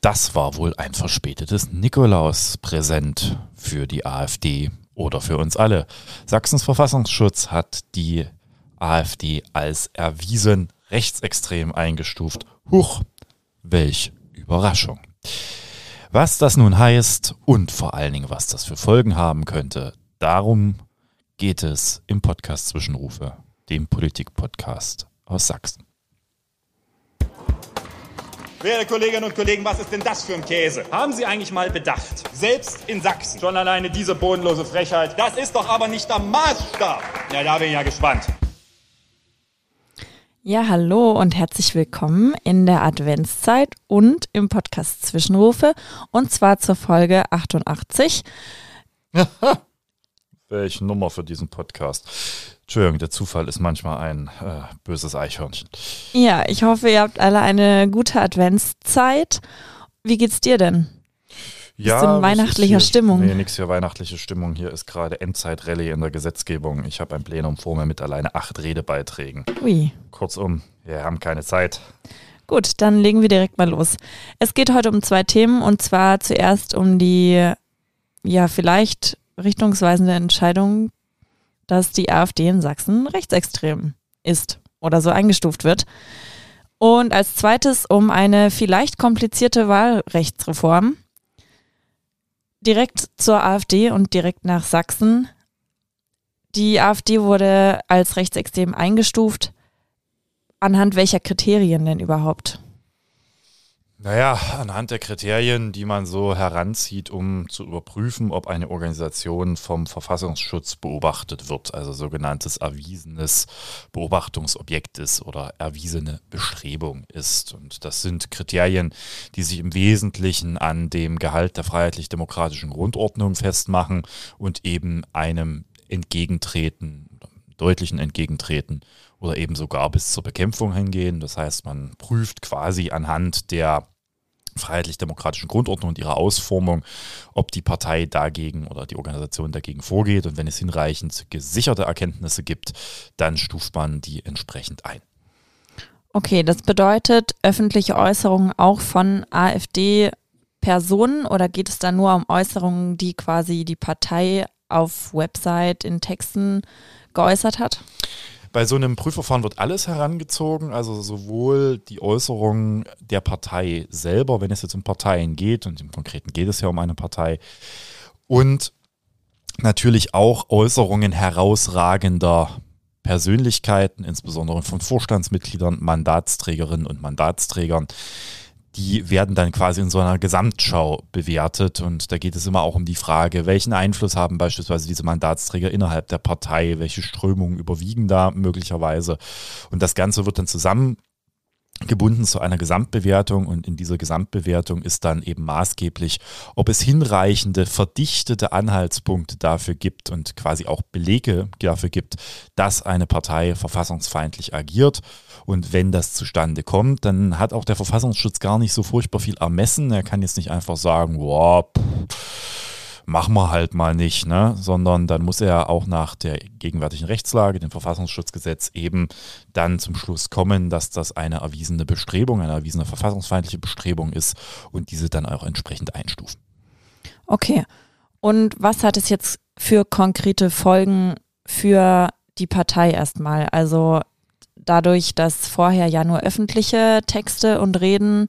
Das war wohl ein verspätetes Nikolauspräsent für die AfD oder für uns alle. Sachsens Verfassungsschutz hat die AfD als erwiesen rechtsextrem eingestuft. Huch, welch Überraschung. Was das nun heißt und vor allen Dingen, was das für Folgen haben könnte, darum geht es im Podcast Zwischenrufe, dem Politik-Podcast aus Sachsen. Werte Kolleginnen und Kollegen, was ist denn das für ein Käse? Haben Sie eigentlich mal bedacht? Selbst in Sachsen. Schon alleine diese bodenlose Frechheit. Das ist doch aber nicht der Maßstab. Ja, da bin ich ja gespannt. Ja, hallo und herzlich willkommen in der Adventszeit und im Podcast Zwischenrufe und zwar zur Folge 88. Welche Nummer für diesen Podcast? Entschuldigung, der Zufall ist manchmal ein äh, böses Eichhörnchen. Ja, ich hoffe, ihr habt alle eine gute Adventszeit. Wie geht's dir denn? Ja, Bist in weihnachtlicher hier, Stimmung? Nee, nix hier weihnachtliche Stimmung. Hier ist gerade Endzeit-Rallye in der Gesetzgebung. Ich habe ein Plenum vor mir mit alleine acht Redebeiträgen. Ui. Kurzum, wir haben keine Zeit. Gut, dann legen wir direkt mal los. Es geht heute um zwei Themen und zwar zuerst um die, ja, vielleicht richtungsweisende Entscheidung dass die AfD in Sachsen rechtsextrem ist oder so eingestuft wird. Und als zweites um eine vielleicht komplizierte Wahlrechtsreform. Direkt zur AfD und direkt nach Sachsen. Die AfD wurde als rechtsextrem eingestuft. Anhand welcher Kriterien denn überhaupt? Naja, anhand der Kriterien, die man so heranzieht, um zu überprüfen, ob eine Organisation vom Verfassungsschutz beobachtet wird, also sogenanntes erwiesenes Beobachtungsobjekt ist oder erwiesene Bestrebung ist. Und das sind Kriterien, die sich im Wesentlichen an dem Gehalt der freiheitlich-demokratischen Grundordnung festmachen und eben einem Entgegentreten, deutlichen Entgegentreten oder eben sogar bis zur Bekämpfung hingehen. Das heißt, man prüft quasi anhand der freiheitlich-demokratischen Grundordnung und ihrer Ausformung, ob die Partei dagegen oder die Organisation dagegen vorgeht. Und wenn es hinreichend gesicherte Erkenntnisse gibt, dann stuft man die entsprechend ein. Okay, das bedeutet öffentliche Äußerungen auch von AfD-Personen oder geht es da nur um Äußerungen, die quasi die Partei auf Website in Texten geäußert hat? Bei so einem Prüfverfahren wird alles herangezogen, also sowohl die Äußerungen der Partei selber, wenn es jetzt um Parteien geht, und im Konkreten geht es ja um eine Partei, und natürlich auch Äußerungen herausragender Persönlichkeiten, insbesondere von Vorstandsmitgliedern, Mandatsträgerinnen und Mandatsträgern, die werden dann quasi in so einer Gesamtschau bewertet. Und da geht es immer auch um die Frage, welchen Einfluss haben beispielsweise diese Mandatsträger innerhalb der Partei, welche Strömungen überwiegen da möglicherweise. Und das Ganze wird dann zusammen gebunden zu einer Gesamtbewertung und in dieser Gesamtbewertung ist dann eben maßgeblich, ob es hinreichende, verdichtete Anhaltspunkte dafür gibt und quasi auch Belege dafür gibt, dass eine Partei verfassungsfeindlich agiert. Und wenn das zustande kommt, dann hat auch der Verfassungsschutz gar nicht so furchtbar viel ermessen. Er kann jetzt nicht einfach sagen, wow, pff, machen wir halt mal nicht, ne? sondern dann muss er auch nach der gegenwärtigen Rechtslage, dem Verfassungsschutzgesetz, eben dann zum Schluss kommen, dass das eine erwiesene Bestrebung, eine erwiesene verfassungsfeindliche Bestrebung ist und diese dann auch entsprechend einstufen. Okay. Und was hat es jetzt für konkrete Folgen für die Partei erstmal? Also dadurch, dass vorher ja nur öffentliche Texte und Reden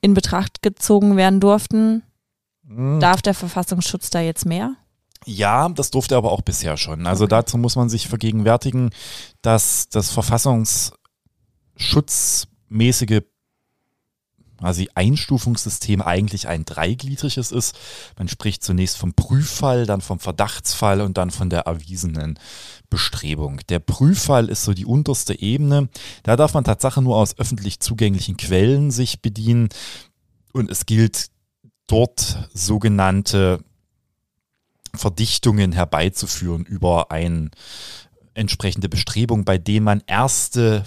in Betracht gezogen werden durften, hm. Darf der Verfassungsschutz da jetzt mehr? Ja, das durfte er aber auch bisher schon. Also okay. dazu muss man sich vergegenwärtigen, dass das verfassungsschutzmäßige quasi Einstufungssystem eigentlich ein dreigliedriges ist. Man spricht zunächst vom Prüffall, dann vom Verdachtsfall und dann von der erwiesenen Bestrebung. Der Prüffall ist so die unterste Ebene. Da darf man Tatsache nur aus öffentlich zugänglichen Quellen sich bedienen. Und es gilt dort sogenannte Verdichtungen herbeizuführen über eine entsprechende Bestrebung, bei dem man erste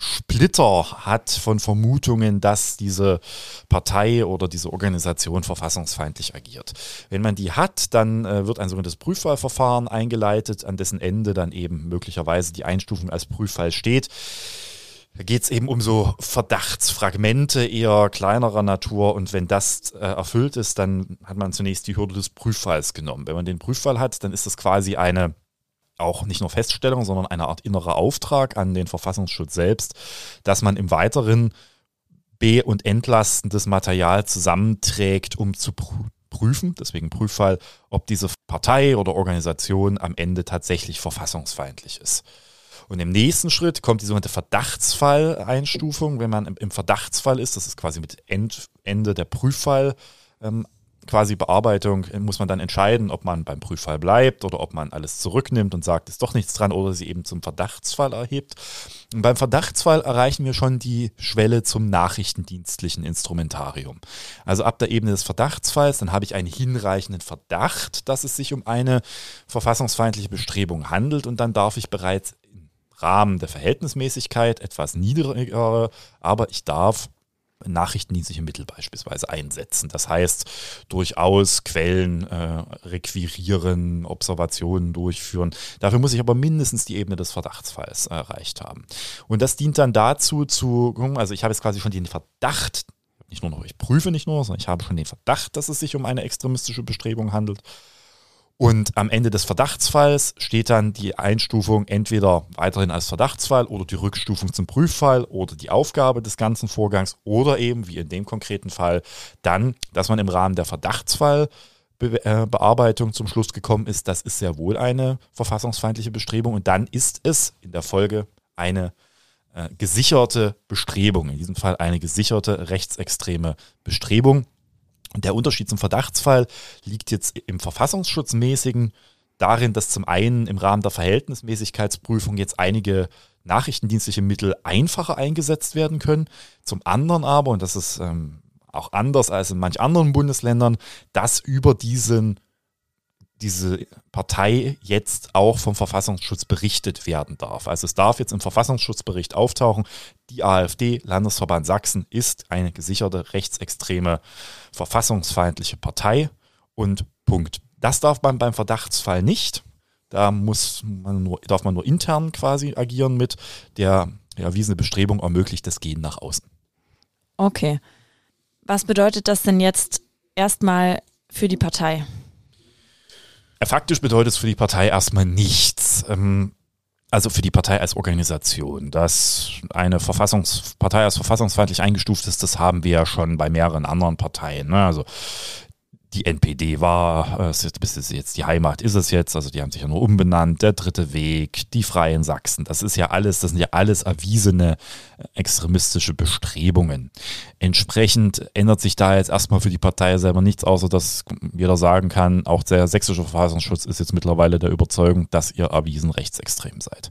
Splitter hat von Vermutungen, dass diese Partei oder diese Organisation verfassungsfeindlich agiert. Wenn man die hat, dann äh, wird ein sogenanntes Prüfwahlverfahren eingeleitet, an dessen Ende dann eben möglicherweise die Einstufung als Prüffall steht. Da geht es eben um so Verdachtsfragmente eher kleinerer Natur und wenn das äh, erfüllt ist, dann hat man zunächst die Hürde des Prüffalls genommen. Wenn man den Prüffall hat, dann ist das quasi eine auch nicht nur Feststellung, sondern eine Art innerer Auftrag an den Verfassungsschutz selbst, dass man im Weiteren be- und entlastendes Material zusammenträgt, um zu prüfen, deswegen Prüffall, ob diese Partei oder Organisation am Ende tatsächlich verfassungsfeindlich ist. Und im nächsten Schritt kommt die sogenannte Verdachtsfalleinstufung. Wenn man im Verdachtsfall ist, das ist quasi mit Ende der Prüffall ähm, quasi Bearbeitung äh, muss man dann entscheiden, ob man beim Prüffall bleibt oder ob man alles zurücknimmt und sagt, ist doch nichts dran oder sie eben zum Verdachtsfall erhebt. Und beim Verdachtsfall erreichen wir schon die Schwelle zum nachrichtendienstlichen Instrumentarium. Also ab der Ebene des Verdachtsfalls, dann habe ich einen hinreichenden Verdacht, dass es sich um eine verfassungsfeindliche Bestrebung handelt und dann darf ich bereits im Rahmen der Verhältnismäßigkeit etwas niedriger, aber ich darf nachrichtendienstliche Mittel beispielsweise einsetzen. Das heißt, durchaus Quellen äh, requirieren, Observationen durchführen. Dafür muss ich aber mindestens die Ebene des Verdachtsfalls erreicht haben. Und das dient dann dazu zu, also ich habe jetzt quasi schon den Verdacht, nicht nur noch, ich prüfe nicht nur, sondern ich habe schon den Verdacht, dass es sich um eine extremistische Bestrebung handelt. Und am Ende des Verdachtsfalls steht dann die Einstufung entweder weiterhin als Verdachtsfall oder die Rückstufung zum Prüffall oder die Aufgabe des ganzen Vorgangs oder eben, wie in dem konkreten Fall, dann, dass man im Rahmen der Verdachtsfallbearbeitung zum Schluss gekommen ist, das ist sehr wohl eine verfassungsfeindliche Bestrebung und dann ist es in der Folge eine äh, gesicherte Bestrebung, in diesem Fall eine gesicherte rechtsextreme Bestrebung. Der Unterschied zum Verdachtsfall liegt jetzt im Verfassungsschutzmäßigen darin, dass zum einen im Rahmen der Verhältnismäßigkeitsprüfung jetzt einige nachrichtendienstliche Mittel einfacher eingesetzt werden können. Zum anderen aber, und das ist ähm, auch anders als in manch anderen Bundesländern, dass über diesen diese Partei jetzt auch vom Verfassungsschutz berichtet werden darf. Also es darf jetzt im Verfassungsschutzbericht auftauchen, die AfD, Landesverband Sachsen, ist eine gesicherte rechtsextreme verfassungsfeindliche Partei und Punkt. Das darf man beim Verdachtsfall nicht. Da muss man nur, darf man nur intern quasi agieren mit. Der erwiesene Bestrebung ermöglicht das Gehen nach außen. Okay. Was bedeutet das denn jetzt erstmal für die Partei? Faktisch bedeutet es für die Partei erstmal nichts. Ähm, also für die Partei als Organisation. Dass eine Verfassungspartei als verfassungsfeindlich eingestuft ist, das haben wir ja schon bei mehreren anderen Parteien. Ne? Also die NPD war, äh, bis es jetzt die Heimat ist es jetzt, also die haben sich ja nur umbenannt, der dritte Weg, die Freien Sachsen, das ist ja alles, das sind ja alles erwiesene äh, extremistische Bestrebungen. Entsprechend ändert sich da jetzt erstmal für die Partei selber nichts, außer dass jeder sagen kann, auch der sächsische Verfassungsschutz ist jetzt mittlerweile der Überzeugung, dass ihr erwiesen rechtsextrem seid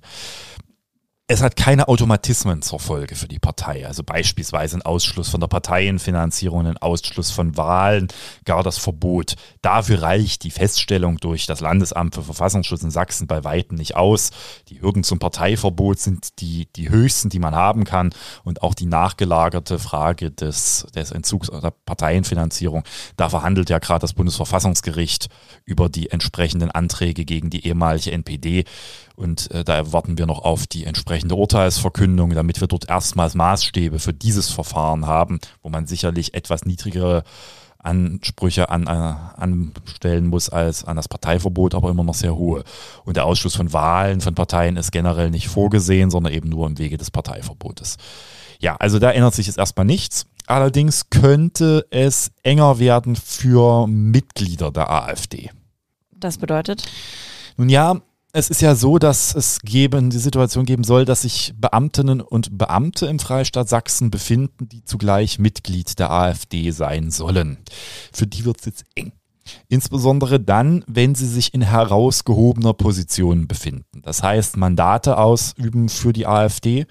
es hat keine Automatismen zur Folge für die Partei. Also beispielsweise ein Ausschluss von der Parteienfinanzierung, ein Ausschluss von Wahlen, gar das Verbot. Dafür reicht die Feststellung durch das Landesamt für Verfassungsschutz in Sachsen bei weitem nicht aus. Die Hürden zum Parteiverbot sind die, die höchsten, die man haben kann. Und auch die nachgelagerte Frage des, des Entzugs der Parteienfinanzierung. Da verhandelt ja gerade das Bundesverfassungsgericht über die entsprechenden Anträge gegen die ehemalige NPD. Und äh, da warten wir noch auf die entsprechende Urteilsverkündung, damit wir dort erstmals Maßstäbe für dieses Verfahren haben, wo man sicherlich etwas niedrigere Ansprüche an, äh, anstellen muss als an das Parteiverbot, aber immer noch sehr hohe. Und der Ausschluss von Wahlen von Parteien ist generell nicht vorgesehen, sondern eben nur im Wege des Parteiverbotes. Ja, also da ändert sich jetzt erstmal nichts. Allerdings könnte es enger werden für Mitglieder der AfD. Das bedeutet? Nun ja, es ist ja so, dass es geben, die Situation geben soll, dass sich Beamtinnen und Beamte im Freistaat Sachsen befinden, die zugleich Mitglied der AfD sein sollen. Für die wird es jetzt eng. Insbesondere dann, wenn sie sich in herausgehobener Position befinden. Das heißt, Mandate ausüben für die AfD.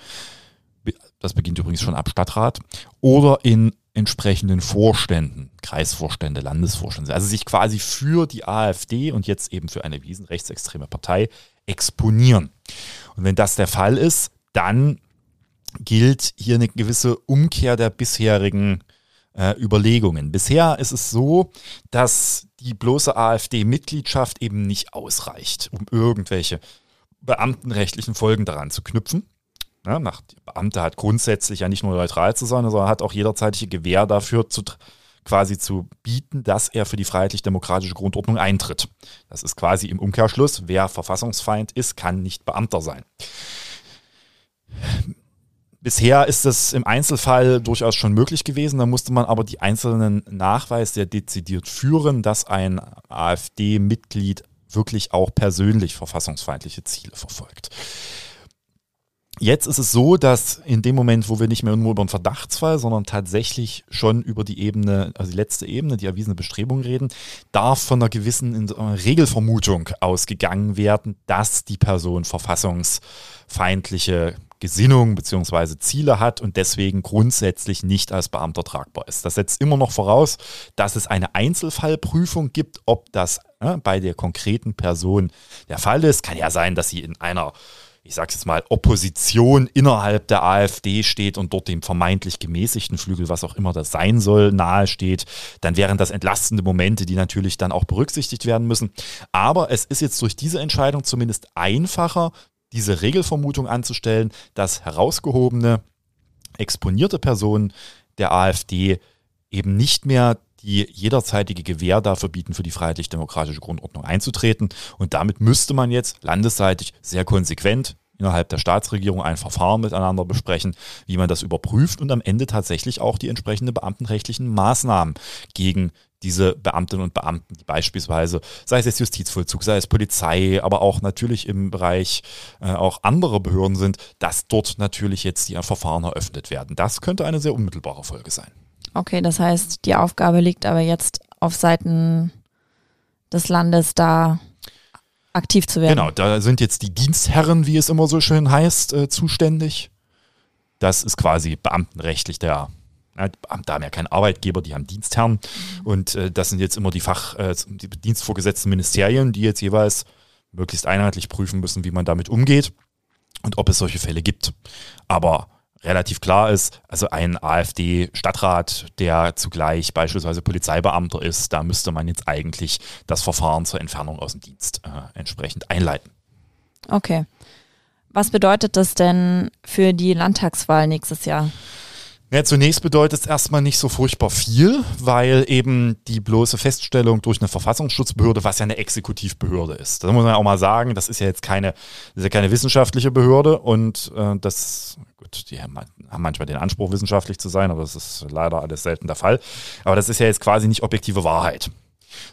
Das beginnt übrigens schon ab Stadtrat. Oder in entsprechenden Vorständen, Kreisvorstände, Landesvorstände, also sich quasi für die AfD und jetzt eben für eine wiesen rechtsextreme Partei exponieren. Und wenn das der Fall ist, dann gilt hier eine gewisse Umkehr der bisherigen äh, Überlegungen. Bisher ist es so, dass die bloße AfD-Mitgliedschaft eben nicht ausreicht, um irgendwelche beamtenrechtlichen Folgen daran zu knüpfen Ja, nach, Beamter hat grundsätzlich ja nicht nur neutral zu sein, sondern hat auch jederzeitige Gewähr dafür zu quasi zu bieten, dass er für die freiheitlich-demokratische Grundordnung eintritt. Das ist quasi im Umkehrschluss, wer Verfassungsfeind ist, kann nicht Beamter sein. Bisher ist das im Einzelfall durchaus schon möglich gewesen. Da musste man aber die einzelnen Nachweise sehr dezidiert führen, dass ein AfD-Mitglied wirklich auch persönlich verfassungsfeindliche Ziele verfolgt. Jetzt ist es so, dass in dem Moment, wo wir nicht mehr nur über einen Verdachtsfall, sondern tatsächlich schon über die Ebene, also die letzte Ebene, die erwiesene Bestrebung reden, darf von einer gewissen Regelvermutung ausgegangen werden, dass die Person verfassungsfeindliche Gesinnung bzw. Ziele hat und deswegen grundsätzlich nicht als Beamter tragbar ist. Das setzt immer noch voraus, dass es eine Einzelfallprüfung gibt, ob das äh, bei der konkreten Person der Fall ist. Kann ja sein, dass sie in einer ich sage jetzt mal, Opposition innerhalb der AfD steht und dort dem vermeintlich gemäßigten Flügel, was auch immer das sein soll, nahesteht, dann wären das entlastende Momente, die natürlich dann auch berücksichtigt werden müssen. Aber es ist jetzt durch diese Entscheidung zumindest einfacher, diese Regelvermutung anzustellen, dass herausgehobene, exponierte Personen der AfD eben nicht mehr die jederzeitige Gewähr dafür bieten, für die freiheitlich-demokratische Grundordnung einzutreten. Und damit müsste man jetzt landesseitig sehr konsequent innerhalb der Staatsregierung ein Verfahren miteinander besprechen, wie man das überprüft und am Ende tatsächlich auch die entsprechenden beamtenrechtlichen Maßnahmen gegen diese Beamtinnen und Beamten, die beispielsweise, sei es jetzt Justizvollzug, sei es Polizei, aber auch natürlich im Bereich äh, auch andere Behörden sind, dass dort natürlich jetzt die Verfahren eröffnet werden. Das könnte eine sehr unmittelbare Folge sein. Okay, das heißt, die Aufgabe liegt aber jetzt auf Seiten des Landes da aktiv zu werden. Genau, da sind jetzt die Dienstherren, wie es immer so schön heißt, äh, zuständig. Das ist quasi beamtenrechtlich der ja, Beamte haben ja keinen Arbeitgeber, die haben Dienstherren. Mhm. Und äh, das sind jetzt immer die Fach, äh, die dienstvorgesetzten Ministerien, die jetzt jeweils möglichst einheitlich prüfen müssen, wie man damit umgeht und ob es solche Fälle gibt. Aber relativ klar ist, also ein AfD-Stadtrat, der zugleich beispielsweise Polizeibeamter ist, da müsste man jetzt eigentlich das Verfahren zur Entfernung aus dem Dienst äh, entsprechend einleiten. Okay. Was bedeutet das denn für die Landtagswahl nächstes Jahr? Ja, zunächst bedeutet es erstmal nicht so furchtbar viel, weil eben die bloße Feststellung durch eine Verfassungsschutzbehörde, was ja eine Exekutivbehörde ist. Das muss man ja auch mal sagen, das ist ja jetzt keine, ist ja keine wissenschaftliche Behörde und äh, das, gut, die haben, haben manchmal den Anspruch, wissenschaftlich zu sein, aber das ist leider alles selten der Fall. Aber das ist ja jetzt quasi nicht objektive Wahrheit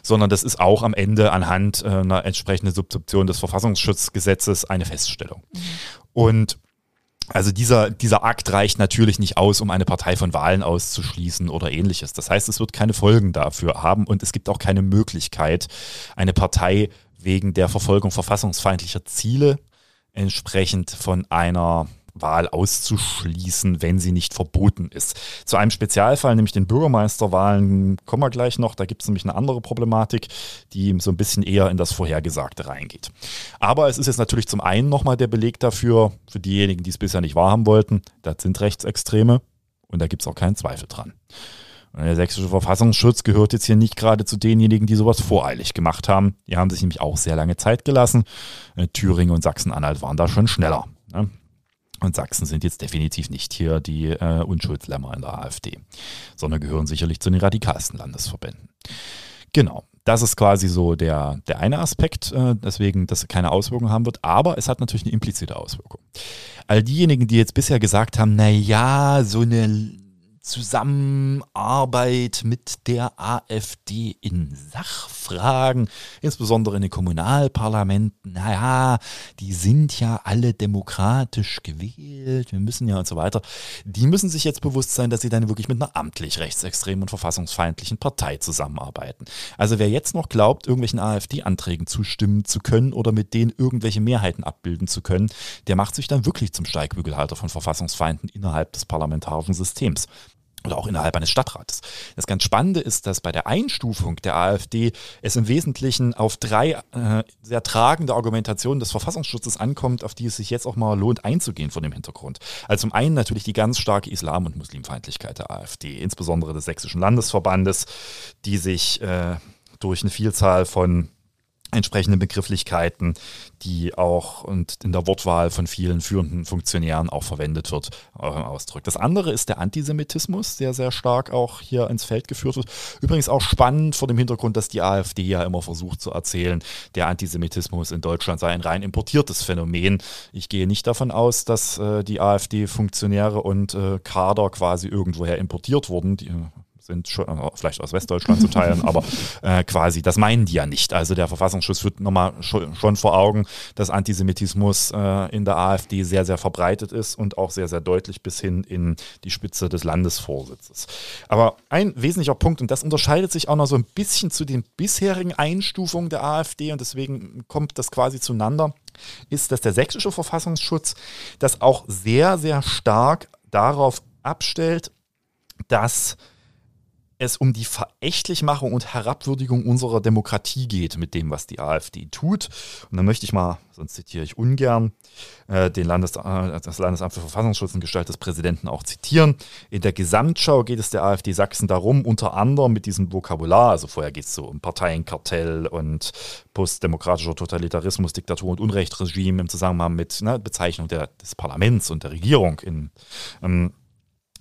sondern das ist auch am Ende anhand äh, einer entsprechenden Subsumption des Verfassungsschutzgesetzes eine Feststellung. Mhm. Und also dieser, dieser Akt reicht natürlich nicht aus, um eine Partei von Wahlen auszuschließen oder ähnliches. Das heißt, es wird keine Folgen dafür haben und es gibt auch keine Möglichkeit, eine Partei wegen der Verfolgung verfassungsfeindlicher Ziele entsprechend von einer Wahl auszuschließen, wenn sie nicht verboten ist. Zu einem Spezialfall, nämlich den Bürgermeisterwahlen, kommen wir gleich noch. Da gibt es nämlich eine andere Problematik, die so ein bisschen eher in das Vorhergesagte reingeht. Aber es ist jetzt natürlich zum einen nochmal der Beleg dafür, für diejenigen, die es bisher nicht wahrhaben wollten, das sind Rechtsextreme und da gibt es auch keinen Zweifel dran. Der sächsische Verfassungsschutz gehört jetzt hier nicht gerade zu denjenigen, die sowas voreilig gemacht haben. Die haben sich nämlich auch sehr lange Zeit gelassen. Äh, Thüringen und Sachsen-Anhalt waren da schon schneller. Ne? Und Sachsen sind jetzt definitiv nicht hier die äh, Unschuldslämmer in der AfD, sondern gehören sicherlich zu den radikalsten Landesverbänden. Genau. Das ist quasi so der, der eine Aspekt, äh, deswegen, dass es keine Auswirkungen haben wird, aber es hat natürlich eine implizite Auswirkung. All diejenigen, die jetzt bisher gesagt haben, na ja, so eine Zusammenarbeit mit der AfD in Sachfragen, insbesondere in den Kommunalparlamenten. Naja, die sind ja alle demokratisch gewählt, wir müssen ja und so weiter. Die müssen sich jetzt bewusst sein, dass sie dann wirklich mit einer amtlich rechtsextremen und verfassungsfeindlichen Partei zusammenarbeiten. Also wer jetzt noch glaubt, irgendwelchen AfD-Anträgen zustimmen zu können oder mit denen irgendwelche Mehrheiten abbilden zu können, der macht sich dann wirklich zum Steigbügelhalter von Verfassungsfeinden innerhalb des parlamentarischen Systems oder auch innerhalb eines Stadtrates. Das ganz Spannende ist, dass bei der Einstufung der AfD es im Wesentlichen auf drei äh, sehr tragende Argumentationen des Verfassungsschutzes ankommt, auf die es sich jetzt auch mal lohnt einzugehen von dem Hintergrund. Also zum einen natürlich die ganz starke Islam- und Muslimfeindlichkeit der AfD, insbesondere des Sächsischen Landesverbandes, die sich äh, durch eine Vielzahl von entsprechende Begrifflichkeiten, die auch und in der Wortwahl von vielen führenden Funktionären auch verwendet wird, äh, ausdrückt. Das andere ist der Antisemitismus, der sehr stark auch hier ins Feld geführt wird. Übrigens auch spannend vor dem Hintergrund, dass die AfD ja immer versucht zu erzählen, der Antisemitismus in Deutschland sei ein rein importiertes Phänomen. Ich gehe nicht davon aus, dass äh, die AfD-Funktionäre und äh, Kader quasi irgendwoher importiert wurden. Die, sind äh, vielleicht aus Westdeutschland zu teilen, aber äh, quasi, das meinen die ja nicht. Also der Verfassungsschutz führt nochmal schon, schon vor Augen, dass Antisemitismus äh, in der AfD sehr, sehr verbreitet ist und auch sehr, sehr deutlich bis hin in die Spitze des Landesvorsitzes. Aber ein wesentlicher Punkt, und das unterscheidet sich auch noch so ein bisschen zu den bisherigen Einstufungen der AfD und deswegen kommt das quasi zueinander, ist, dass der sächsische Verfassungsschutz das auch sehr, sehr stark darauf abstellt, dass es um die Verächtlichmachung und Herabwürdigung unserer Demokratie geht mit dem, was die AfD tut. Und dann möchte ich mal, sonst zitiere ich ungern, äh, den Landes, äh, das Landesamt für Verfassungsschutz und Gestalt des Präsidenten auch zitieren. In der Gesamtschau geht es der AfD Sachsen darum, unter anderem mit diesem Vokabular, also vorher geht es so um Parteienkartell und postdemokratischer Totalitarismus, Diktatur und Unrechtsregime im Zusammenhang mit ne, Bezeichnung der, des Parlaments und der Regierung in ähm,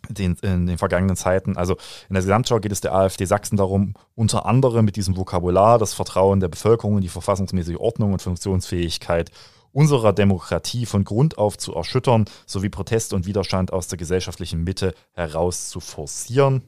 den, in den vergangenen Zeiten. Also in der Gesamtschau geht es der AfD Sachsen darum, unter anderem mit diesem Vokabular das Vertrauen der Bevölkerung in die verfassungsmäßige Ordnung und Funktionsfähigkeit unserer Demokratie von Grund auf zu erschüttern, sowie Protest und Widerstand aus der gesellschaftlichen Mitte heraus zu forcieren.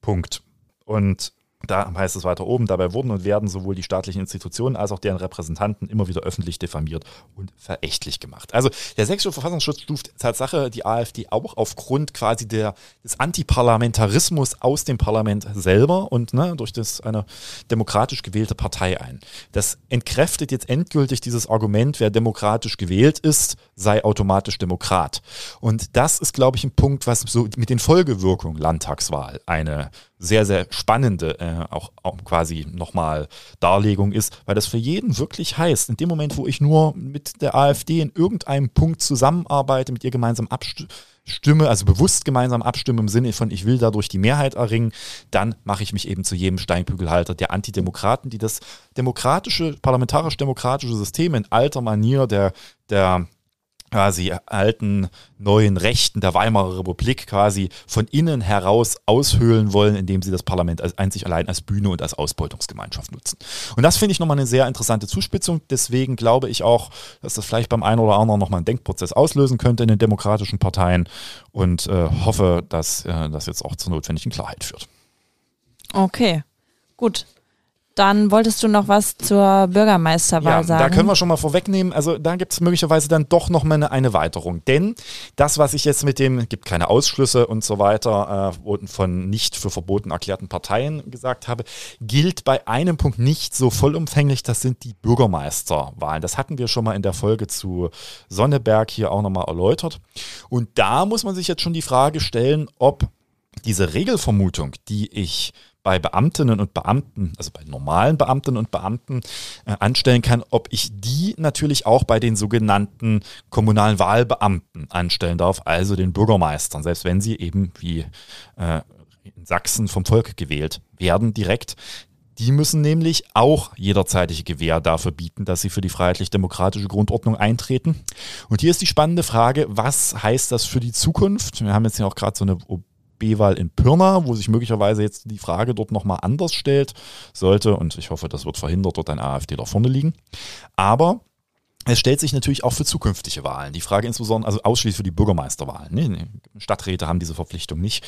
Punkt. Und da heißt es weiter oben, dabei wurden und werden sowohl die staatlichen Institutionen als auch deren Repräsentanten immer wieder öffentlich diffamiert und verächtlich gemacht. Also der sächsische Verfassungsschutz stuft Tatsache die AfD auch aufgrund quasi der, des Antiparlamentarismus aus dem Parlament selber und ne, durch das eine demokratisch gewählte Partei ein. Das entkräftet jetzt endgültig dieses Argument, wer demokratisch gewählt ist, sei automatisch Demokrat. Und das ist, glaube ich, ein Punkt, was so mit den Folgewirkungen Landtagswahl eine sehr, sehr spannende äh, auch, auch quasi nochmal Darlegung ist, weil das für jeden wirklich heißt, in dem Moment, wo ich nur mit der AfD in irgendeinem Punkt zusammenarbeite, mit ihr gemeinsam abstimme, also bewusst gemeinsam abstimme im Sinne von, ich will dadurch die Mehrheit erringen, dann mache ich mich eben zu jedem Steinbügelhalter der Antidemokraten, die das demokratische, parlamentarisch-demokratische System in alter Manier der, der quasi alten, neuen Rechten der Weimarer Republik quasi von innen heraus aushöhlen wollen, indem sie das Parlament als, einzig allein als Bühne und als Ausbeutungsgemeinschaft nutzen. Und das finde ich nochmal eine sehr interessante Zuspitzung. Deswegen glaube ich auch, dass das vielleicht beim einen oder anderen nochmal einen Denkprozess auslösen könnte in den demokratischen Parteien und äh, hoffe, dass äh, das jetzt auch zur notwendigen Klarheit führt. Okay, gut. Dann wolltest du noch was zur Bürgermeisterwahl ja, sagen. Da können wir schon mal vorwegnehmen. Also da gibt es möglicherweise dann doch noch mal eine, eine Weiterung. Denn das, was ich jetzt mit dem, gibt keine Ausschlüsse und so weiter, äh, von nicht für verboten erklärten Parteien gesagt habe, gilt bei einem Punkt nicht so vollumfänglich. Das sind die Bürgermeisterwahlen. Das hatten wir schon mal in der Folge zu Sonneberg hier auch nochmal erläutert. Und da muss man sich jetzt schon die Frage stellen, ob diese Regelvermutung, die ich bei Beamtinnen und Beamten, also bei normalen Beamtinnen und Beamten äh, anstellen kann, ob ich die natürlich auch bei den sogenannten kommunalen Wahlbeamten anstellen darf, also den Bürgermeistern, selbst wenn sie eben wie äh, in Sachsen vom Volk gewählt werden direkt. Die müssen nämlich auch jederzeitige Gewähr dafür bieten, dass sie für die freiheitlich-demokratische Grundordnung eintreten. Und hier ist die spannende Frage, was heißt das für die Zukunft? Wir haben jetzt ja auch gerade so eine B-Wahl in Pirna, wo sich möglicherweise jetzt die Frage dort nochmal anders stellt, sollte, und ich hoffe, das wird verhindert, dort ein AfD da vorne liegen. Aber es stellt sich natürlich auch für zukünftige Wahlen. Die Frage insbesondere, also ausschließlich für die Bürgermeisterwahlen. Nee, Stadträte haben diese Verpflichtung nicht.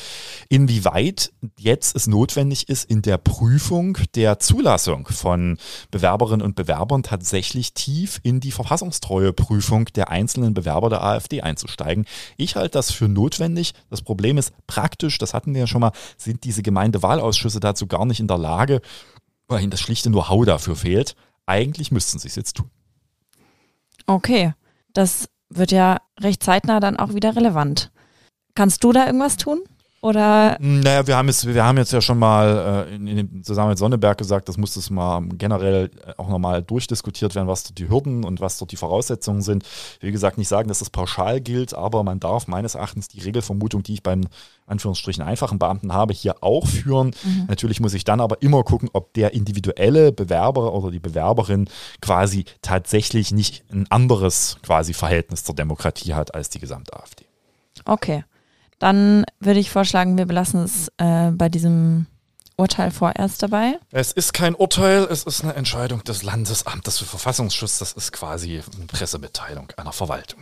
Inwieweit jetzt es notwendig ist, in der Prüfung der Zulassung von Bewerberinnen und Bewerbern tatsächlich tief in die verfassungstreue Prüfung der einzelnen Bewerber der AfD einzusteigen. Ich halte das für notwendig. Das Problem ist praktisch, das hatten wir ja schon mal, sind diese Gemeindewahlausschüsse dazu gar nicht in der Lage, weil ihnen das schlichte Know-how dafür fehlt. Eigentlich müssten sie es jetzt tun. Okay, das wird ja recht zeitnah dann auch wieder relevant. Kannst du da irgendwas tun? Oder? Naja, wir haben jetzt, wir haben jetzt ja schon mal äh, in, in dem Zusammenhang mit Sonneberg gesagt, das muss das mal generell auch nochmal durchdiskutiert werden, was dort die Hürden und was dort die Voraussetzungen sind. Wie gesagt, nicht sagen, dass das pauschal gilt, aber man darf meines Erachtens die Regelvermutung, die ich beim Anführungsstrichen einfachen Beamten habe, hier auch führen. Mhm. Natürlich muss ich dann aber immer gucken, ob der individuelle Bewerber oder die Bewerberin quasi tatsächlich nicht ein anderes quasi Verhältnis zur Demokratie hat als die gesamte AfD. Okay. Dann würde ich vorschlagen, wir belassen es äh, bei diesem Urteil vorerst dabei. Es ist kein Urteil, es ist eine Entscheidung des Landesamtes für Verfassungsschutz. Das ist quasi eine Pressemitteilung einer Verwaltung.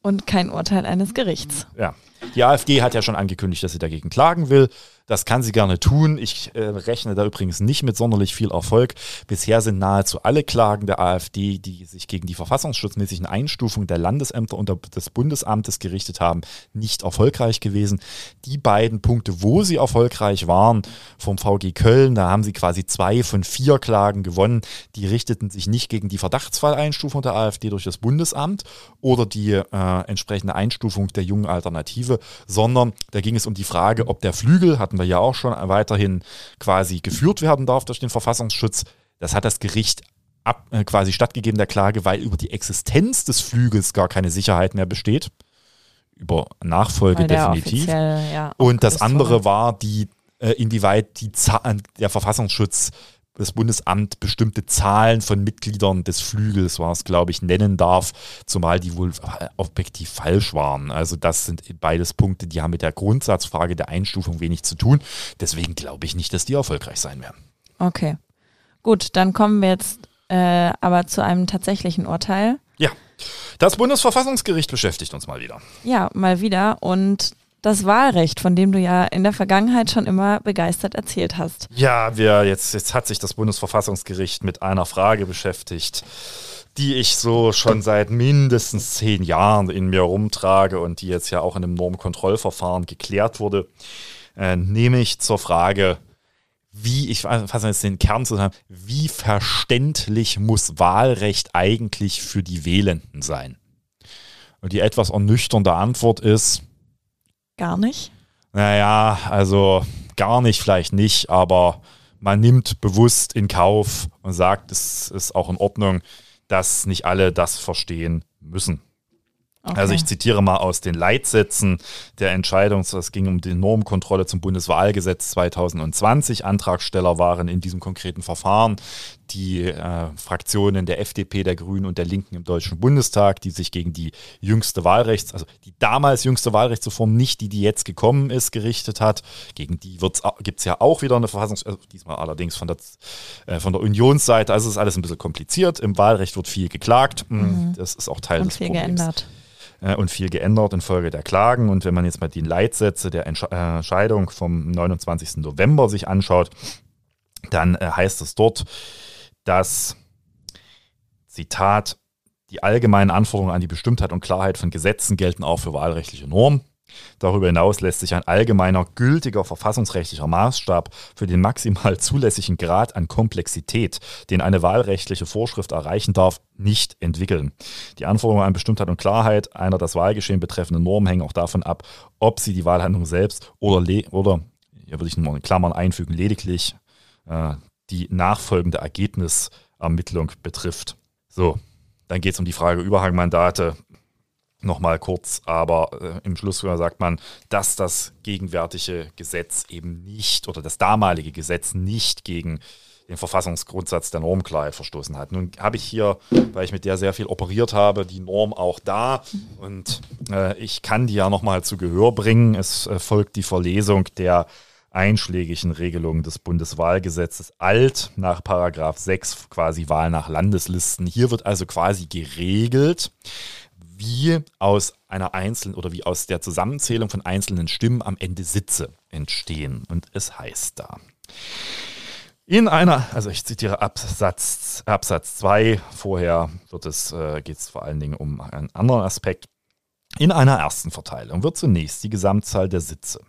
Und kein Urteil eines Gerichts. Ja. Die AfD hat ja schon angekündigt, dass sie dagegen klagen will. Das kann sie gerne tun. Ich äh, rechne da übrigens nicht mit sonderlich viel Erfolg. Bisher sind nahezu alle Klagen der AfD, die sich gegen die verfassungsschutzmäßigen Einstufungen der Landesämter und des Bundesamtes gerichtet haben, nicht erfolgreich gewesen. Die beiden Punkte, wo sie erfolgreich waren, vom VG Köln, da haben sie quasi zwei von vier Klagen gewonnen. Die richteten sich nicht gegen die Verdachtsfalleinstufung der AfD durch das Bundesamt oder die äh, entsprechende Einstufung der jungen Alternative, sondern da ging es um die Frage, ob der Flügel, hat hatten wir ja auch schon, weiterhin quasi geführt werden darf durch den Verfassungsschutz. Das hat das Gericht ab, äh, quasi stattgegeben der Klage, weil über die Existenz des Flügels gar keine Sicherheit mehr besteht. Über Nachfolge definitiv. Ja, Und das andere war die, äh, inwieweit die der Verfassungsschutz das Bundesamt bestimmte Zahlen von Mitgliedern des Flügels, war es glaube ich, nennen darf, zumal die wohl objektiv falsch waren. Also das sind beides Punkte, die haben mit der Grundsatzfrage der Einstufung wenig zu tun. Deswegen glaube ich nicht, dass die erfolgreich sein werden. Okay. Gut, dann kommen wir jetzt äh, aber zu einem tatsächlichen Urteil. Ja. Das Bundesverfassungsgericht beschäftigt uns mal wieder. Ja, mal wieder. Und das Wahlrecht, von dem du ja in der Vergangenheit schon immer begeistert erzählt hast. Ja, wir, jetzt, jetzt hat sich das Bundesverfassungsgericht mit einer Frage beschäftigt, die ich so schon seit mindestens zehn Jahren in mir rumtrage und die jetzt ja auch in einem Normkontrollverfahren geklärt wurde, äh, nämlich zur Frage, wie, ich fasse jetzt den Kern zusammen, wie verständlich muss Wahlrecht eigentlich für die Wählenden sein? Und die etwas ernüchternde Antwort ist, Gar nicht? Naja, also gar nicht vielleicht nicht, aber man nimmt bewusst in Kauf und sagt, es ist auch in Ordnung, dass nicht alle das verstehen müssen. Okay. Also ich zitiere mal aus den Leitsätzen der Entscheidung, es ging um die Normkontrolle zum Bundeswahlgesetz 2020. Antragsteller waren in diesem konkreten Verfahren die äh, Fraktionen der FDP, der Grünen und der Linken im Deutschen Bundestag, die sich gegen die jüngste Wahlrechts, also die damals jüngste Wahlrechtsreform, nicht die, die jetzt gekommen ist, gerichtet hat. Gegen die gibt es ja auch wieder eine Verfassungs-, also diesmal allerdings von der, äh, von der Unionsseite. Also es ist alles ein bisschen kompliziert. Im Wahlrecht wird viel geklagt. Mhm. Das ist auch Teil und des viel Problems. geändert äh, und viel geändert infolge der Klagen. Und wenn man jetzt mal die Leitsätze der äh, Entscheidung vom 29. November sich anschaut, dann äh, heißt es dort, dass, Zitat, die allgemeinen Anforderungen an die Bestimmtheit und Klarheit von Gesetzen gelten auch für wahlrechtliche Normen. Darüber hinaus lässt sich ein allgemeiner gültiger verfassungsrechtlicher Maßstab für den maximal zulässigen Grad an Komplexität, den eine wahlrechtliche Vorschrift erreichen darf, nicht entwickeln. Die Anforderungen an Bestimmtheit und Klarheit einer das Wahlgeschehen betreffenden Norm hängen auch davon ab, ob sie die Wahlhandlung selbst oder, oder hier würde ich nur in Klammern einfügen, lediglich äh, die nachfolgende Ergebnisermittlung betrifft. So, dann geht es um die Frage Überhangmandate nochmal kurz, aber äh, im Schluss sagt man, dass das gegenwärtige Gesetz eben nicht oder das damalige Gesetz nicht gegen den Verfassungsgrundsatz der Normklarheit verstoßen hat. Nun habe ich hier, weil ich mit der sehr viel operiert habe, die Norm auch da und äh, ich kann die ja nochmal zu Gehör bringen. Es äh, folgt die Verlesung der einschlägigen Regelungen des Bundeswahlgesetzes alt nach Paragraph 6 quasi Wahl nach Landeslisten. Hier wird also quasi geregelt, wie aus einer einzelnen oder wie aus der Zusammenzählung von einzelnen Stimmen am Ende Sitze entstehen. Und es heißt da. In einer, also ich zitiere Absatz, Absatz 2, vorher äh, geht es vor allen Dingen um einen anderen Aspekt. In einer ersten Verteilung wird zunächst die Gesamtzahl der Sitze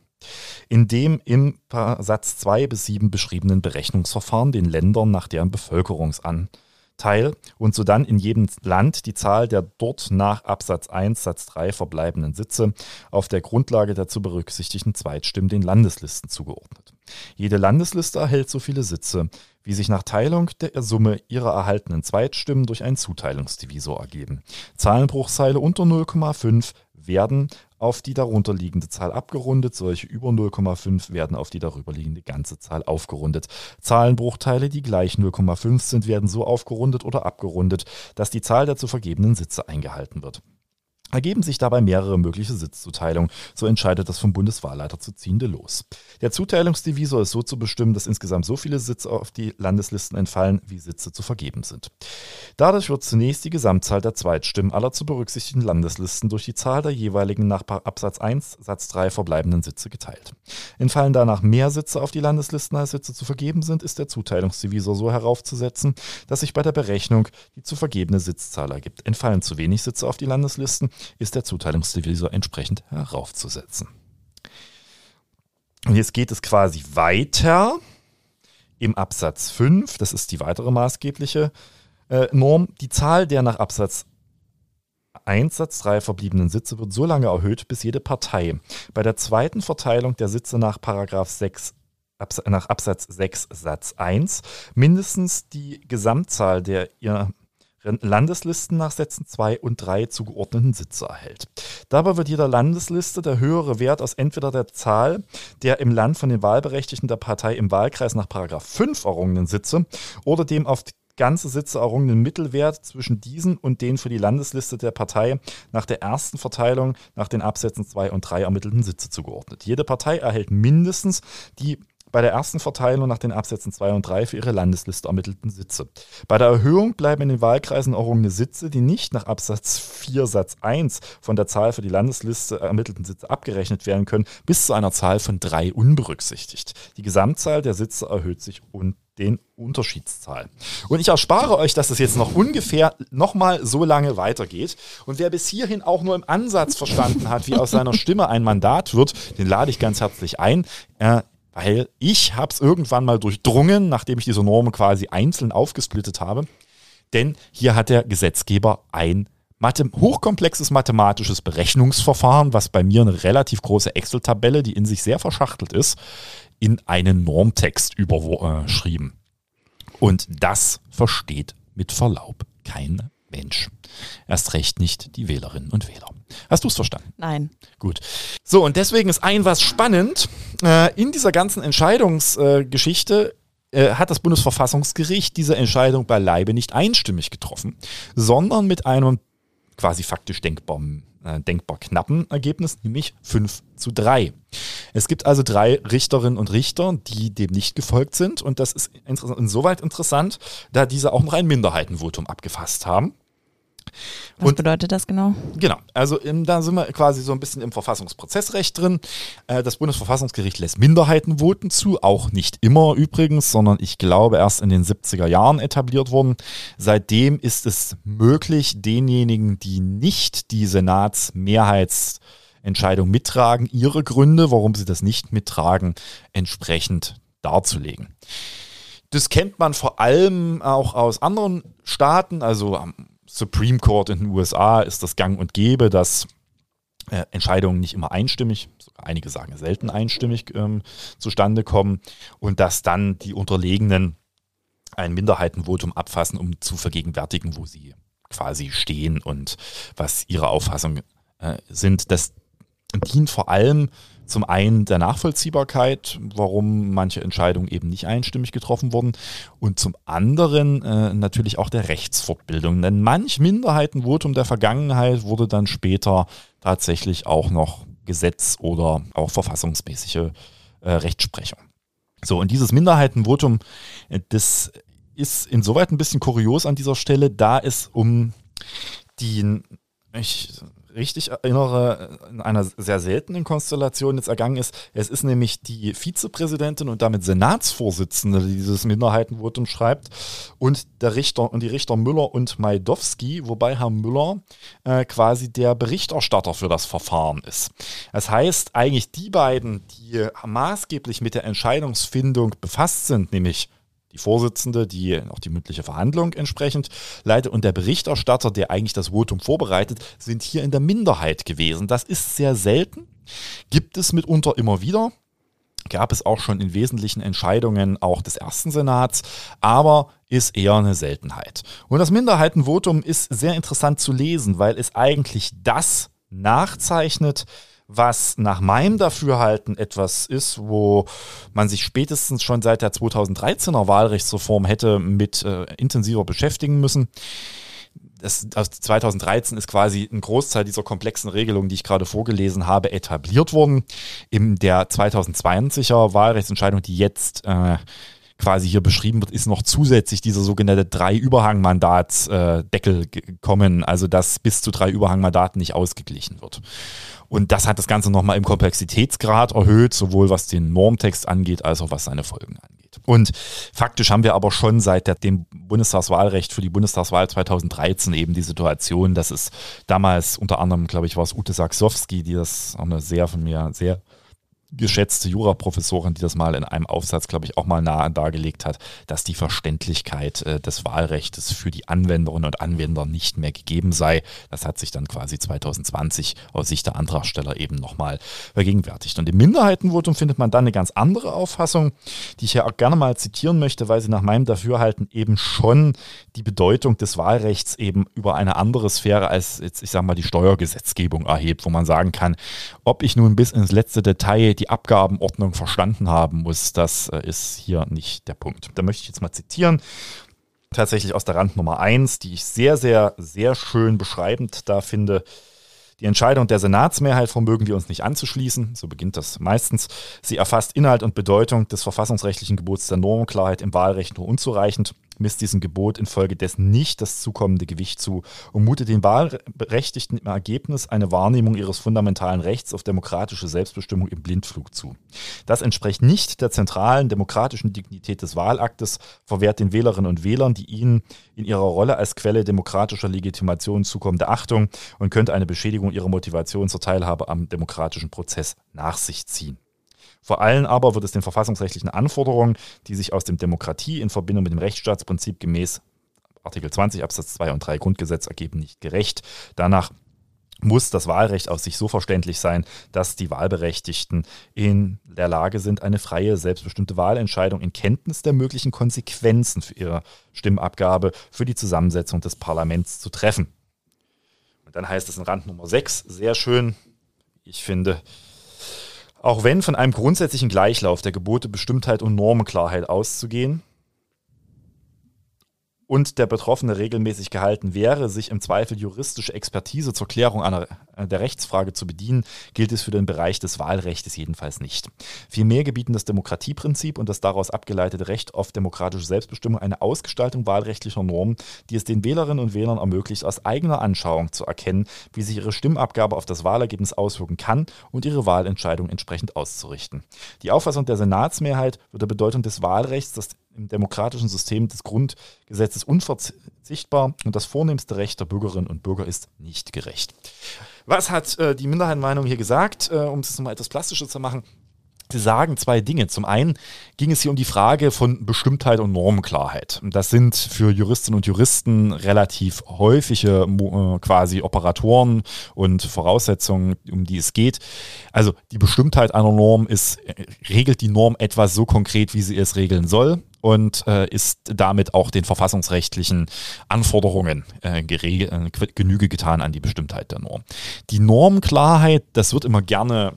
in dem im Satz 2 bis 7 beschriebenen Berechnungsverfahren den Ländern nach deren Bevölkerungsan teil und so dann in jedem Land die Zahl der dort nach Absatz 1 Satz 3 verbleibenden Sitze auf der Grundlage der zu berücksichtigten Zweitstimmen den Landeslisten zugeordnet. Jede Landesliste erhält so viele Sitze, wie sich nach Teilung der Summe ihrer erhaltenen Zweitstimmen durch einen Zuteilungsdivisor ergeben. Zahlenbruchzeile unter 0,5 werden auf die darunterliegende Zahl abgerundet, solche über 0,5 werden auf die darüberliegende ganze Zahl aufgerundet. Zahlenbruchteile, die gleich 0,5 sind, werden so aufgerundet oder abgerundet, dass die Zahl der zu vergebenen Sitze eingehalten wird. Ergeben sich dabei mehrere mögliche Sitzzuteilungen, so entscheidet das vom Bundeswahlleiter zu ziehende Los. Der Zuteilungsdivisor ist so zu bestimmen, dass insgesamt so viele Sitze auf die Landeslisten entfallen, wie Sitze zu vergeben sind. Dadurch wird zunächst die Gesamtzahl der Zweitstimmen aller zu berücksichtigenden Landeslisten durch die Zahl der jeweiligen nach Absatz 1 Satz 3 verbleibenden Sitze geteilt. Entfallen danach mehr Sitze auf die Landeslisten, als Sitze zu vergeben sind, ist der Zuteilungsdivisor so heraufzusetzen, dass sich bei der Berechnung die zu vergebene Sitzzahl ergibt. Entfallen zu wenig Sitze auf die Landeslisten, ist der Zuteilungsdivisor entsprechend heraufzusetzen. Und jetzt geht es quasi weiter im Absatz 5, das ist die weitere maßgebliche äh, Norm. Die Zahl der nach Absatz 1 Satz 3 verbliebenen Sitze wird so lange erhöht, bis jede Partei bei der zweiten Verteilung der Sitze nach Paragraph 6 nach Absatz 6 Satz 1 mindestens die Gesamtzahl der ihr Landeslisten nach Sätzen 2 und 3 zugeordneten Sitze erhält. Dabei wird jeder Landesliste der höhere Wert aus entweder der Zahl der im Land von den Wahlberechtigten der Partei im Wahlkreis nach 5 errungenen Sitze oder dem auf ganze Sitze errungenen Mittelwert zwischen diesen und den für die Landesliste der Partei nach der ersten Verteilung nach den Absätzen 2 und 3 ermittelten Sitze zugeordnet. Jede Partei erhält mindestens die bei der ersten Verteilung nach den Absätzen 2 und 3 für ihre Landesliste ermittelten Sitze. Bei der Erhöhung bleiben in den Wahlkreisen errungene Sitze, die nicht nach Absatz 4 Satz 1 von der Zahl für die Landesliste ermittelten Sitze abgerechnet werden können, bis zu einer Zahl von 3 unberücksichtigt. Die Gesamtzahl der Sitze erhöht sich und den Unterschiedszahl. Und ich erspare euch, dass es jetzt noch ungefähr nochmal so lange weitergeht. Und wer bis hierhin auch nur im Ansatz verstanden hat, wie aus seiner Stimme ein Mandat wird, den lade ich ganz herzlich ein. Äh, weil ich habe es irgendwann mal durchdrungen, nachdem ich diese Normen quasi einzeln aufgesplittet habe. Denn hier hat der Gesetzgeber ein Mathe hochkomplexes mathematisches Berechnungsverfahren, was bei mir eine relativ große Excel-Tabelle, die in sich sehr verschachtelt ist, in einen Normtext überschrieben. Und das versteht mit Verlaub kein Mensch. Erst recht nicht die Wählerinnen und Wähler. Hast du es verstanden? Nein. Gut. So, und deswegen ist ein was spannend. Äh, in dieser ganzen Entscheidungsgeschichte äh, hat das Bundesverfassungsgericht diese Entscheidung beileibe nicht einstimmig getroffen, sondern mit einem quasi faktisch denkbaren äh, denkbar knappen Ergebnis, nämlich 5 zu 3. Es gibt also drei Richterinnen und Richter, die dem nicht gefolgt sind und das ist insoweit interessant, da diese auch noch ein Minderheitenvotum abgefasst haben. Was und, bedeutet das genau? Genau, also im, da sind wir quasi so ein bisschen im Verfassungsprozessrecht drin. Äh, das Bundesverfassungsgericht lässt Minderheitenvoten zu, auch nicht immer übrigens, sondern ich glaube erst in den 70er Jahren etabliert worden. Seitdem ist es möglich, denjenigen, die nicht die Senatsmehrheitsentscheidung mittragen, ihre Gründe, warum sie das nicht mittragen, entsprechend darzulegen. Das kennt man vor allem auch aus anderen Staaten, also Supreme Court in den USA ist das gang und gäbe, dass äh, Entscheidungen nicht immer einstimmig, einige sagen selten einstimmig ähm, zustande kommen und dass dann die Unterlegenen ein Minderheitenvotum abfassen, um zu vergegenwärtigen, wo sie quasi stehen und was ihre Auffassung äh, sind. Das dient vor allem zum einen der Nachvollziehbarkeit, warum manche Entscheidungen eben nicht einstimmig getroffen wurden und zum anderen äh, natürlich auch der Rechtsfortbildung. Denn manch Minderheitenvotum der Vergangenheit wurde dann später tatsächlich auch noch Gesetz oder auch verfassungsmäßige äh, Rechtsprechung. So, und dieses Minderheitenvotum, äh, das ist insoweit ein bisschen kurios an dieser Stelle, da es um die, ich richtig erinnere, in einer sehr seltenen Konstellation jetzt ergangen ist. Es ist nämlich die Vizepräsidentin und damit Senatsvorsitzende, die dieses Minderheitenvotum schreibt, und der Richter und die Richter Müller und Majdowski, wobei Herr Müller äh, quasi der Berichterstatter für das Verfahren ist. Das heißt, eigentlich die beiden, die maßgeblich mit der Entscheidungsfindung befasst sind, nämlich die Vorsitzende, die auch die mündliche Verhandlung entsprechend leitet und der Berichterstatter, der eigentlich das Votum vorbereitet, sind hier in der Minderheit gewesen. Das ist sehr selten, gibt es mitunter immer wieder gab es auch schon in wesentlichen Entscheidungen auch des ersten Senats, aber ist eher eine Seltenheit. Und das Minderheitenvotum ist sehr interessant zu lesen, weil es eigentlich das nachzeichnet, was nach meinem Dafürhalten etwas ist, wo man sich spätestens schon seit der 2013er Wahlrechtsreform hätte mit äh, intensiver beschäftigen müssen. Das, also 2013 ist quasi ein Großteil dieser komplexen Regelungen, die ich gerade vorgelesen habe, etabliert worden. In der 2020er Wahlrechtsentscheidung, die jetzt äh, quasi hier beschrieben wird, ist noch zusätzlich dieser sogenannte drei Überhangmandatsdeckel äh, gekommen, also dass bis zu drei Überhangmandaten nicht ausgeglichen wird. Und das hat das Ganze nochmal im Komplexitätsgrad erhöht, sowohl was den Normtext angeht, als auch was seine Folgen angeht. Und faktisch haben wir aber schon seit dem Bundestagswahlrecht für die Bundestagswahl 2013 eben die Situation, dass es damals unter anderem, glaube ich, war es Ute Saksowski, die das auch eine sehr von mir sehr geschätzte Juraprofessorin, die das mal in einem Aufsatz, glaube ich, auch mal nahe dargelegt hat, dass die Verständlichkeit äh, des Wahlrechts für die Anwenderinnen und Anwender nicht mehr gegeben sei. Das hat sich dann quasi 2020 aus Sicht der Antragsteller eben nochmal vergegenwärtigt. Und im Minderheitenvotum findet man dann eine ganz andere Auffassung, die ich ja auch gerne mal zitieren möchte, weil sie nach meinem Dafürhalten eben schon die Bedeutung des Wahlrechts eben über eine andere Sphäre als jetzt, ich sage mal, die Steuergesetzgebung erhebt, wo man sagen kann, ob ich nun bis ins letzte Detail die Abgabenordnung verstanden haben muss, das äh, ist hier nicht der Punkt. Da möchte ich jetzt mal zitieren tatsächlich aus der Rand Nummer 1, die ich sehr, sehr, sehr schön beschreibend da finde. Die Entscheidung der Senatsmehrheit vermögen wir uns nicht anzuschließen, so beginnt das meistens. Sie erfasst Inhalt und Bedeutung des verfassungsrechtlichen Gebots der Normklarheit im Wahlrecht nur unzureichend misst diesem Gebot infolgedessen nicht das zukommende Gewicht zu und mutet den Wahlberechtigten im Ergebnis eine Wahrnehmung ihres fundamentalen Rechts auf demokratische Selbstbestimmung im Blindflug zu. Das entspricht nicht der zentralen demokratischen Dignität des Wahlaktes, verwehrt den Wählerinnen und Wählern die ihnen in ihrer Rolle als Quelle demokratischer Legitimation zukommende Achtung und könnte eine Beschädigung ihrer Motivation zur Teilhabe am demokratischen Prozess nach sich ziehen. Vor allem aber wird es den verfassungsrechtlichen Anforderungen, die sich aus dem Demokratie in Verbindung mit dem Rechtsstaatsprinzip gemäß Artikel 20 Absatz 2 und 3 Grundgesetz ergeben, nicht gerecht. Danach muss das Wahlrecht aus sich so verständlich sein, dass die Wahlberechtigten in der Lage sind, eine freie, selbstbestimmte Wahlentscheidung in Kenntnis der möglichen Konsequenzen für ihre Stimmabgabe für die Zusammensetzung des Parlaments zu treffen. Und dann heißt es in Rand Nummer 6 sehr schön, ich finde, auch wenn von einem grundsätzlichen Gleichlauf der Gebote Bestimmtheit und Normenklarheit auszugehen, und der Betroffene regelmäßig gehalten wäre, sich im Zweifel juristische Expertise zur Klärung einer, äh, der Rechtsfrage zu bedienen, gilt es für den Bereich des Wahlrechts jedenfalls nicht. Vielmehr gebieten das Demokratieprinzip und das daraus abgeleitete Recht auf demokratische Selbstbestimmung eine Ausgestaltung wahlrechtlicher Normen, die es den Wählerinnen und Wählern ermöglicht, aus eigener Anschauung zu erkennen, wie sich ihre Stimmabgabe auf das Wahlergebnis auswirken kann und ihre Wahlentscheidung entsprechend auszurichten. Die Auffassung der Senatsmehrheit wird der Bedeutung des Wahlrechts, das im demokratischen System des Grundgesetzes unverzichtbar und das vornehmste Recht der Bürgerinnen und Bürger ist nicht gerecht. Was hat äh, die Minderheitenmeinung hier gesagt, äh, um es nochmal etwas plastischer zu machen? Sie sagen zwei Dinge. Zum einen ging es hier um die Frage von Bestimmtheit und Normenklarheit. Das sind für Juristinnen und Juristen relativ häufige äh, quasi Operatoren und Voraussetzungen, um die es geht. Also die Bestimmtheit einer Norm ist, äh, regelt die Norm etwas so konkret, wie sie es regeln soll und äh, ist damit auch den verfassungsrechtlichen Anforderungen äh, äh, Genüge getan an die Bestimmtheit der Norm. Die Normklarheit, das wird immer gerne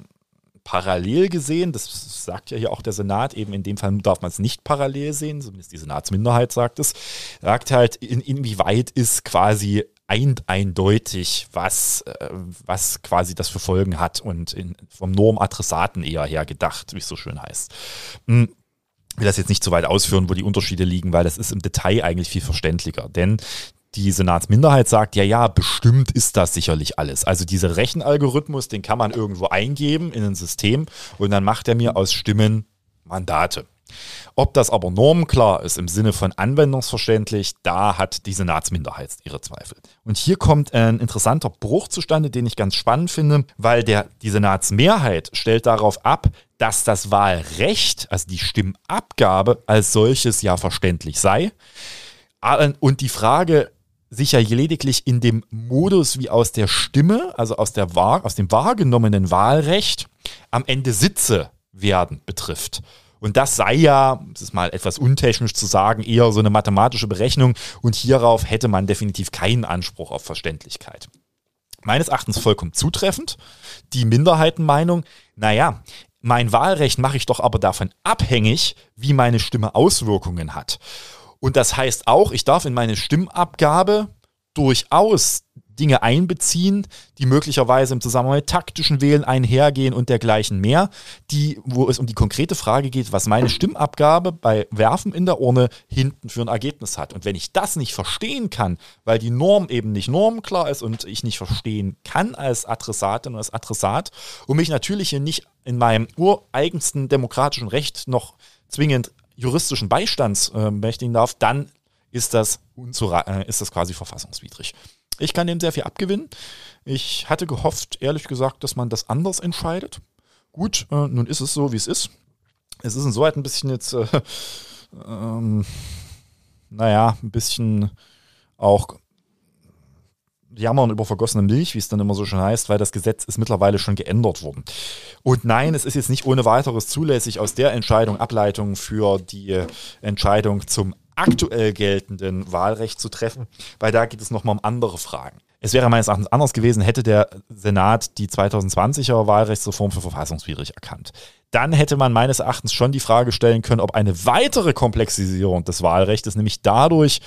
parallel gesehen. Das sagt ja hier auch der Senat. Eben in dem Fall darf man es nicht parallel sehen, zumindest die Senatsminderheit sagt es. Sagt halt, in, inwieweit ist quasi ein, eindeutig, was, äh, was quasi das für Folgen hat und in, vom Normadressaten eher her gedacht, wie es so schön heißt. Hm will das jetzt nicht so weit ausführen, wo die Unterschiede liegen, weil das ist im Detail eigentlich viel verständlicher. Denn die Senatsminderheit sagt, ja, ja, bestimmt ist das sicherlich alles. Also dieser Rechenalgorithmus, den kann man irgendwo eingeben in ein System und dann macht er mir aus Stimmen Mandate. Ob das aber normklar ist im Sinne von anwendungsverständlich, da hat die Senatsminderheit ihre Zweifel. Und hier kommt ein interessanter Bruch zustande, den ich ganz spannend finde, weil der, die Senatsmehrheit stellt darauf ab, dass das Wahlrecht, also die Stimmabgabe als solches ja verständlich sei. Und die Frage sich ja lediglich in dem Modus wie aus der Stimme, also aus, der aus dem wahrgenommenen Wahlrecht, am Ende Sitze werden betrifft. Und das sei ja, das ist mal etwas untechnisch zu sagen, eher so eine mathematische Berechnung und hierauf hätte man definitiv keinen Anspruch auf Verständlichkeit. Meines Erachtens vollkommen zutreffend. Die Minderheitenmeinung, naja, mein Wahlrecht mache ich doch aber davon abhängig, wie meine Stimme Auswirkungen hat. Und das heißt auch, ich darf in meine Stimmabgabe durchaus Dinge einbeziehen, die möglicherweise im Zusammenhang mit taktischen Wählen einhergehen und dergleichen mehr, die, wo es um die konkrete Frage geht, was meine Stimmabgabe bei Werfen in der Urne hinten für ein Ergebnis hat. Und wenn ich das nicht verstehen kann, weil die Norm eben nicht normklar ist und ich nicht verstehen kann als Adressatin oder als Adressat und mich natürlich hier nicht in meinem ureigensten demokratischen Recht noch zwingend juristischen Beistands äh, mächtigen darf, dann ist das, äh, ist das quasi verfassungswidrig. Ich kann dem sehr viel abgewinnen. Ich hatte gehofft, ehrlich gesagt, dass man das anders entscheidet. Gut, äh, nun ist es so, wie es ist. Es ist insoweit ein bisschen jetzt, äh, ähm, naja, ein bisschen auch jammern über vergossene Milch, wie es dann immer so schön heißt, weil das Gesetz ist mittlerweile schon geändert worden. Und nein, es ist jetzt nicht ohne weiteres zulässig, aus der Entscheidung Ableitungen für die Entscheidung zum aktuell geltenden Wahlrecht zu treffen, weil da geht es nochmal um andere Fragen. Es wäre meines Erachtens anders gewesen, hätte der Senat die 2020er Wahlrechtsreform für verfassungswidrig erkannt. Dann hätte man meines Erachtens schon die Frage stellen können, ob eine weitere Komplexisierung des Wahlrechts, nämlich dadurch,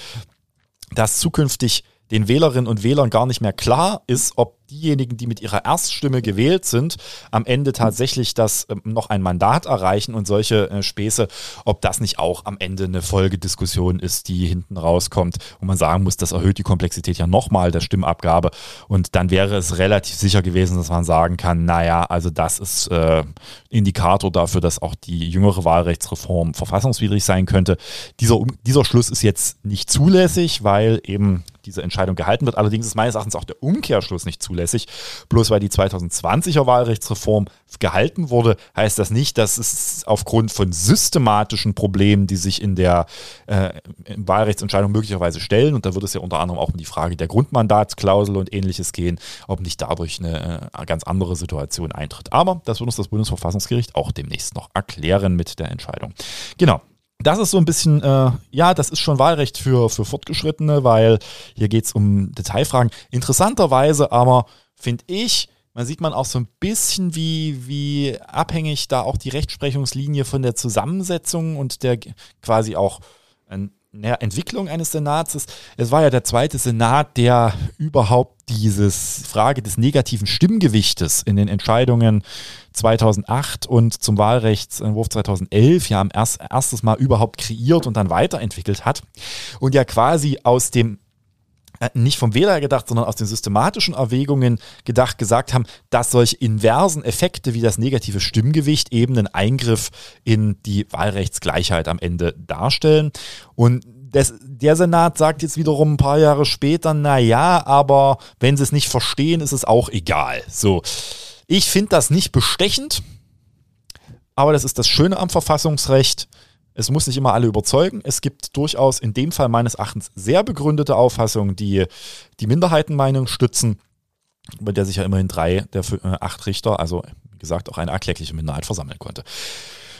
dass zukünftig den Wählerinnen und Wählern gar nicht mehr klar ist, ob diejenigen, die mit ihrer Erststimme gewählt sind, am Ende tatsächlich das äh, noch ein Mandat erreichen und solche äh, Späße, ob das nicht auch am Ende eine Folgediskussion ist, die hinten rauskommt, wo man sagen muss, das erhöht die Komplexität ja nochmal der Stimmabgabe und dann wäre es relativ sicher gewesen, dass man sagen kann, naja, also das ist äh, Indikator dafür, dass auch die jüngere Wahlrechtsreform verfassungswidrig sein könnte. Dieser, dieser Schluss ist jetzt nicht zulässig, weil eben diese Entscheidung gehalten wird. Allerdings ist meines Erachtens auch der Umkehrschluss nicht zulässig. Bloß weil die 2020er Wahlrechtsreform gehalten wurde, heißt das nicht, dass es aufgrund von systematischen Problemen, die sich in der äh, Wahlrechtsentscheidung möglicherweise stellen, und da wird es ja unter anderem auch um die Frage der Grundmandatsklausel und ähnliches gehen, ob nicht dadurch eine äh, ganz andere Situation eintritt. Aber das wird uns das Bundesverfassungsgericht auch demnächst noch erklären mit der Entscheidung. Genau das ist so ein bisschen, äh, ja, das ist schon Wahlrecht für, für Fortgeschrittene, weil hier geht es um Detailfragen. Interessanterweise aber finde ich, man sieht man auch so ein bisschen, wie, wie abhängig da auch die Rechtsprechungslinie von der Zusammensetzung und der quasi auch ein Entwicklung eines Senats ist. Es war ja der zweite Senat, der überhaupt dieses Frage des negativen Stimmgewichtes in den Entscheidungen 2008 und zum Wahlrechtsentwurf 2011 ja am erst, erstes Mal überhaupt kreiert und dann weiterentwickelt hat und ja quasi aus dem nicht vom Wähler gedacht, sondern aus den systematischen Erwägungen gedacht, gesagt haben, dass solche inversen Effekte wie das negative Stimmgewicht eben einen Eingriff in die Wahlrechtsgleichheit am Ende darstellen. Und das, der Senat sagt jetzt wiederum ein paar Jahre später, na ja, aber wenn sie es nicht verstehen, ist es auch egal. So. Ich finde das nicht bestechend, aber das ist das Schöne am Verfassungsrecht. Es muss nicht immer alle überzeugen. Es gibt durchaus in dem Fall meines Erachtens sehr begründete Auffassungen, die die Minderheitenmeinung stützen, bei der sich ja immerhin drei der äh, acht Richter, also wie gesagt auch eine erklägliche Minderheit versammeln konnte.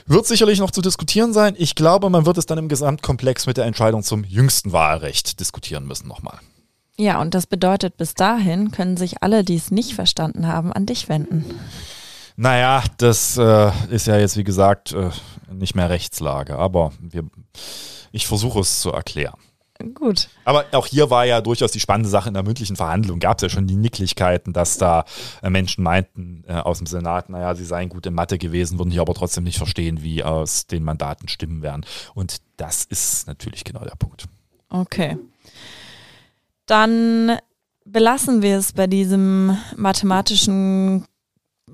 Wird sicherlich noch zu diskutieren sein. Ich glaube, man wird es dann im Gesamtkomplex mit der Entscheidung zum jüngsten Wahlrecht diskutieren müssen nochmal. Ja, und das bedeutet, bis dahin können sich alle, die es nicht verstanden haben, an dich wenden. Naja, das äh, ist ja jetzt, wie gesagt, äh, nicht mehr Rechtslage, aber wir, ich versuche es zu erklären. Gut. Aber auch hier war ja durchaus die spannende Sache in der mündlichen Verhandlung. Gab es ja schon die Nicklichkeiten, dass da äh, Menschen meinten äh, aus dem Senat, naja, sie seien gut in Mathe gewesen, würden hier aber trotzdem nicht verstehen, wie aus den Mandaten Stimmen wären. Und das ist natürlich genau der Punkt. Okay. Dann belassen wir es bei diesem mathematischen,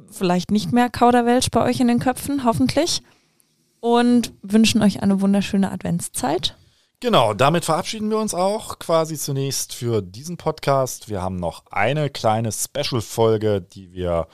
vielleicht nicht mehr Kauderwelsch bei euch in den Köpfen, hoffentlich. Und wünschen euch eine wunderschöne Adventszeit. Genau, damit verabschieden wir uns auch quasi zunächst für diesen Podcast. Wir haben noch eine kleine Special-Folge, die wir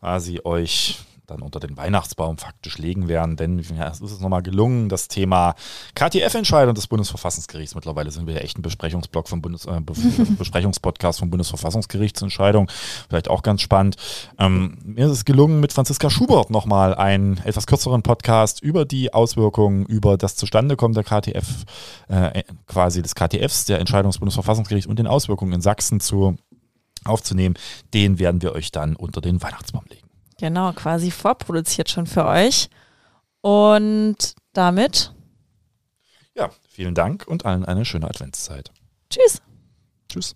quasi euch dann unter den Weihnachtsbaum faktisch legen werden, denn ja, es ist nochmal gelungen, das Thema KTF-Entscheidung des Bundesverfassungsgerichts, mittlerweile sind wir ja echt ein Besprechungsblock vom Bundes, äh, Besprechungspodcast vom Bundesverfassungsgerichtsentscheidung, vielleicht auch ganz spannend. Ähm, mir ist es gelungen, mit Franziska Schubert nochmal einen etwas kürzeren Podcast über die Auswirkungen, über das Zustandekommen der KTF, äh, quasi des KTFs, der Entscheidung des Bundesverfassungsgerichts und den Auswirkungen in Sachsen zu aufzunehmen. Den werden wir euch dann unter den Weihnachtsbaum legen. Genau, quasi vorproduziert schon für euch. Und damit. Ja, vielen Dank und allen eine schöne Adventszeit. Tschüss. Tschüss.